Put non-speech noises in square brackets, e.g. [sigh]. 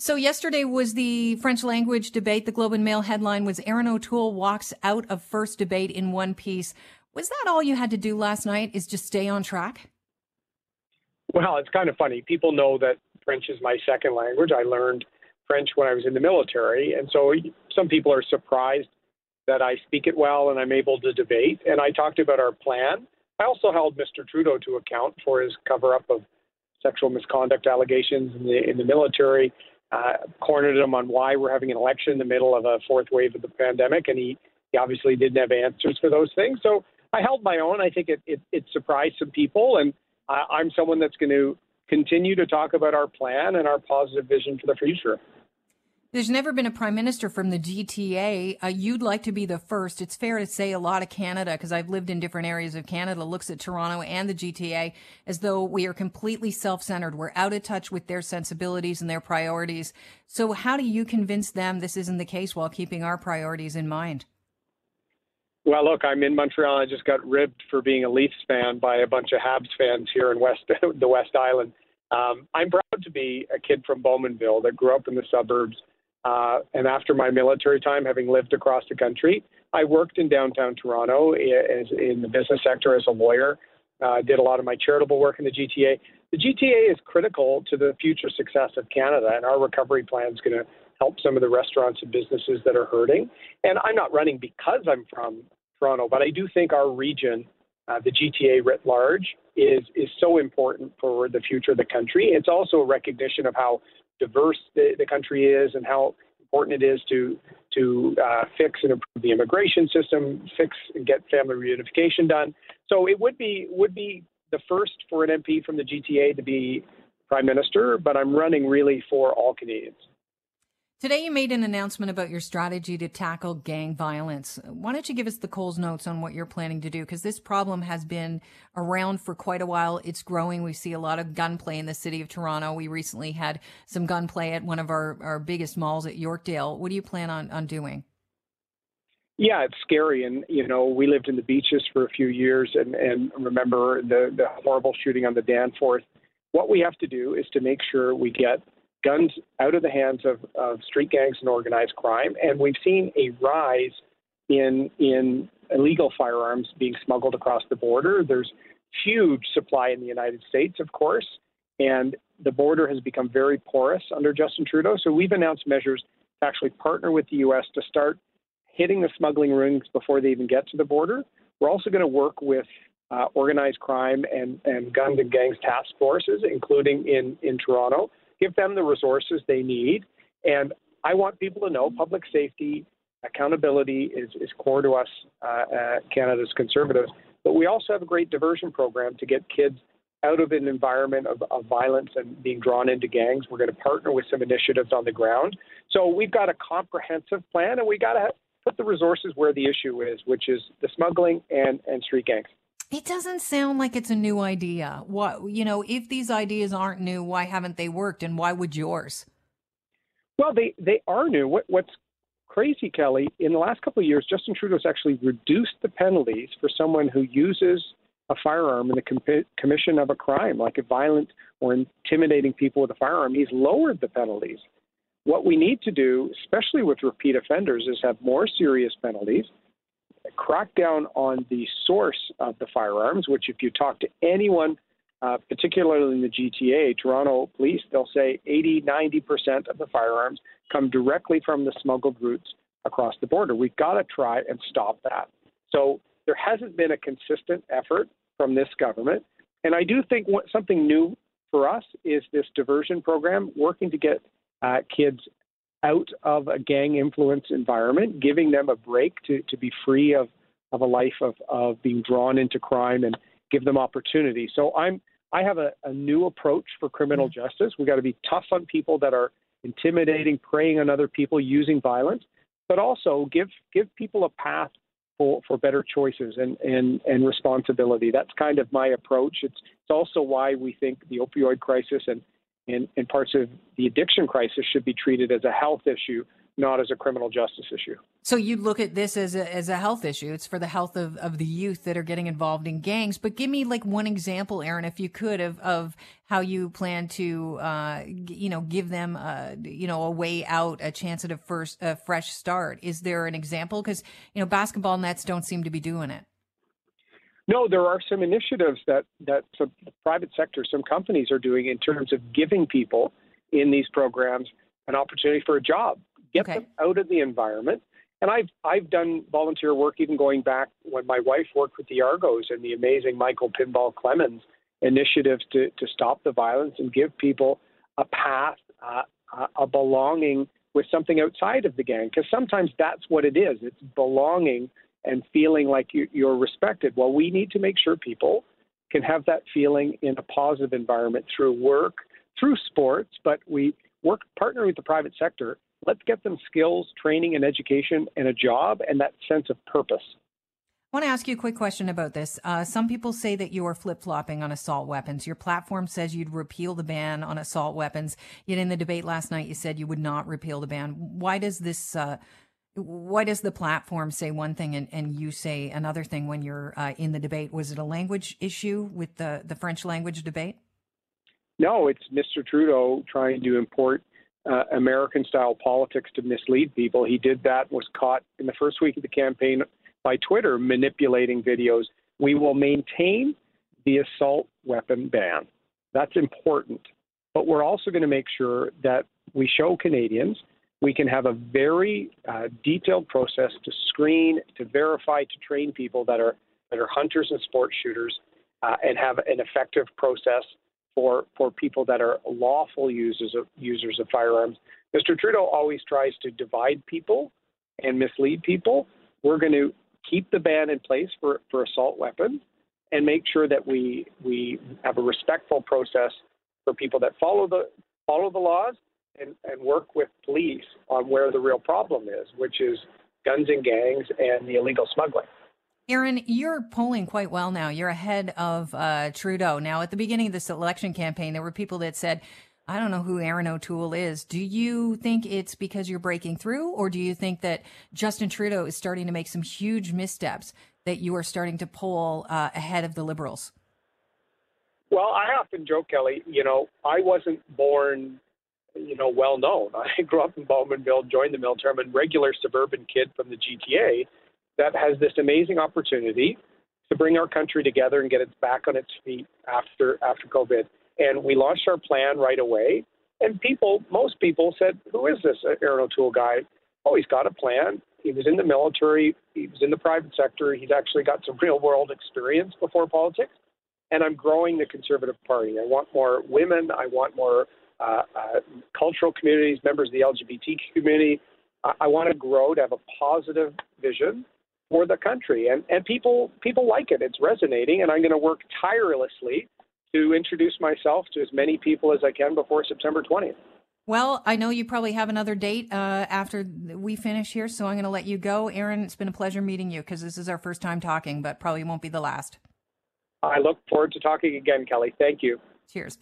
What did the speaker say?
So yesterday was the French language debate. The Globe and Mail headline was Erin O'Toole walks out of first debate in one piece. Was that all you had to do last night? Is just stay on track? Well, it's kind of funny. People know that French is my second language. I learned French when I was in the military, and so some people are surprised that I speak it well and I'm able to debate. And I talked about our plan. I also held Mr. Trudeau to account for his cover up of sexual misconduct allegations in the in the military. Uh, cornered him on why we're having an election in the middle of a fourth wave of the pandemic, and he, he obviously didn't have answers for those things. So I held my own. I think it it, it surprised some people, and I, I'm someone that's going to continue to talk about our plan and our positive vision for the future. There's never been a prime minister from the GTA. Uh, you'd like to be the first. It's fair to say a lot of Canada, because I've lived in different areas of Canada, looks at Toronto and the GTA as though we are completely self-centered. We're out of touch with their sensibilities and their priorities. So how do you convince them this isn't the case while keeping our priorities in mind? Well, look, I'm in Montreal. I just got ribbed for being a Leafs fan by a bunch of Habs fans here in West [laughs] the West Island. Um, I'm proud to be a kid from Bowmanville that grew up in the suburbs uh, and after my military time, having lived across the country, I worked in downtown Toronto as, in the business sector as a lawyer. Uh, did a lot of my charitable work in the GTA. The GTA is critical to the future success of Canada, and our recovery plan is going to help some of the restaurants and businesses that are hurting. And I'm not running because I'm from Toronto, but I do think our region, uh, the GTA writ large, is is so important for the future of the country. It's also a recognition of how diverse the, the country is and how important it is to to uh, fix and improve the immigration system, fix and get family reunification done. So it would be would be the first for an MP from the GTA to be prime minister, but I'm running really for all Canadians. Today, you made an announcement about your strategy to tackle gang violence. Why don't you give us the Coles notes on what you're planning to do? Because this problem has been around for quite a while. It's growing. We see a lot of gunplay in the city of Toronto. We recently had some gunplay at one of our, our biggest malls at Yorkdale. What do you plan on, on doing? Yeah, it's scary. And, you know, we lived in the beaches for a few years and, and remember the, the horrible shooting on the Danforth. What we have to do is to make sure we get guns out of the hands of, of street gangs and organized crime, and we've seen a rise in in illegal firearms being smuggled across the border. There's huge supply in the United States, of course, and the border has become very porous under Justin Trudeau. So we've announced measures to actually partner with the U.S. to start hitting the smuggling rings before they even get to the border. We're also going to work with uh, organized crime and, and guns and gangs task forces, including in, in Toronto, give them the resources they need. And I want people to know public safety accountability is, is core to us, uh, uh, Canada's conservatives. But we also have a great diversion program to get kids out of an environment of, of violence and being drawn into gangs. We're going to partner with some initiatives on the ground. So we've got a comprehensive plan, and we got to put the resources where the issue is, which is the smuggling and, and street gangs. It doesn't sound like it's a new idea. What you know, if these ideas aren't new, why haven't they worked, and why would yours? Well, they they are new. What, what's crazy, Kelly? In the last couple of years, Justin Trudeau's actually reduced the penalties for someone who uses a firearm in the com- commission of a crime, like a violent or intimidating people with a firearm. He's lowered the penalties. What we need to do, especially with repeat offenders, is have more serious penalties crack down on the source of the firearms, which, if you talk to anyone, uh, particularly in the GTA, Toronto police, they'll say 80, 90% of the firearms come directly from the smuggled routes across the border. We've got to try and stop that. So there hasn't been a consistent effort from this government. And I do think what, something new for us is this diversion program, working to get uh, kids out of a gang influence environment, giving them a break to, to be free of, of a life of, of being drawn into crime and give them opportunity. So I'm I have a, a new approach for criminal mm-hmm. justice. We've got to be tough on people that are intimidating, preying on other people, using violence, but also give give people a path for, for better choices and, and, and responsibility. That's kind of my approach. It's it's also why we think the opioid crisis and and, parts of the addiction crisis should be treated as a health issue not as a criminal justice issue. So you look at this as a as a health issue. It's for the health of, of the youth that are getting involved in gangs. But give me like one example, Erin, if you could, of of how you plan to, uh, you know, give them, a, you know, a way out, a chance at a first, a fresh start. Is there an example? Because you know, basketball nets don't seem to be doing it. No, there are some initiatives that that the private sector, some companies are doing in terms of giving people in these programs an opportunity for a job get okay. them out of the environment. And I've I've done volunteer work even going back when my wife worked with the Argos and the amazing Michael Pinball Clemens initiatives to to stop the violence and give people a path, uh, a belonging with something outside of the gang. Because sometimes that's what it is. It's belonging and feeling like you, you're respected. Well, we need to make sure people can have that feeling in a positive environment through work, through sports, but we work partner with the private sector Let's get them skills, training, and education, and a job, and that sense of purpose. I want to ask you a quick question about this. Uh, some people say that you are flip flopping on assault weapons. Your platform says you'd repeal the ban on assault weapons, yet in the debate last night you said you would not repeal the ban. Why does this? Uh, why does the platform say one thing and, and you say another thing when you're uh, in the debate? Was it a language issue with the the French language debate? No, it's Mr. Trudeau trying to import uh, American style politics to mislead people. He did that, was caught in the first week of the campaign by Twitter manipulating videos. We will maintain the assault weapon ban. That's important. But we're also going to make sure that we show Canadians we can have a very uh, detailed process to screen, to verify, to train people that are that are hunters and sport shooters, uh, and have an effective process for for people that are lawful users of users of firearms. Mr. Trudeau always tries to divide people and mislead people. We're going to keep the ban in place for, for assault weapons and make sure that we we have a respectful process for people that follow the follow the laws and, and work with police on where the real problem is, which is guns and gangs and the illegal smuggling. Erin, you're polling quite well now. You're ahead of uh, Trudeau. Now, at the beginning of this election campaign, there were people that said, I don't know who Erin O'Toole is. Do you think it's because you're breaking through, or do you think that Justin Trudeau is starting to make some huge missteps that you are starting to pull uh, ahead of the Liberals? Well, I often joke, Kelly, you know, I wasn't born, you know, well known. [laughs] I grew up in Bowmanville, joined the military. I'm a regular suburban kid from the GTA that has this amazing opportunity to bring our country together and get it back on its feet after after COVID. And we launched our plan right away. And people, most people said, "Who is this Erin O'Toole guy? Oh, he's got a plan. He was in the military. He was in the private sector. He's actually got some [laughs] real world experience before politics. And I'm growing the Conservative Party. I want more women. I want more uh, cultural communities, members of the LGBT community. I, I want to grow to have a positive vision for the country. And, and people, people like it. It's resonating. And I'm going to work tirelessly to introduce myself to as many people as I can before September 20th. Well, I know you probably have another date uh, after we finish here, so I'm going to let you go. Erin, it's been a pleasure meeting you because this is our first time talking, but probably won't be the last. I look forward to talking again, Kelly. Thank you. Cheers.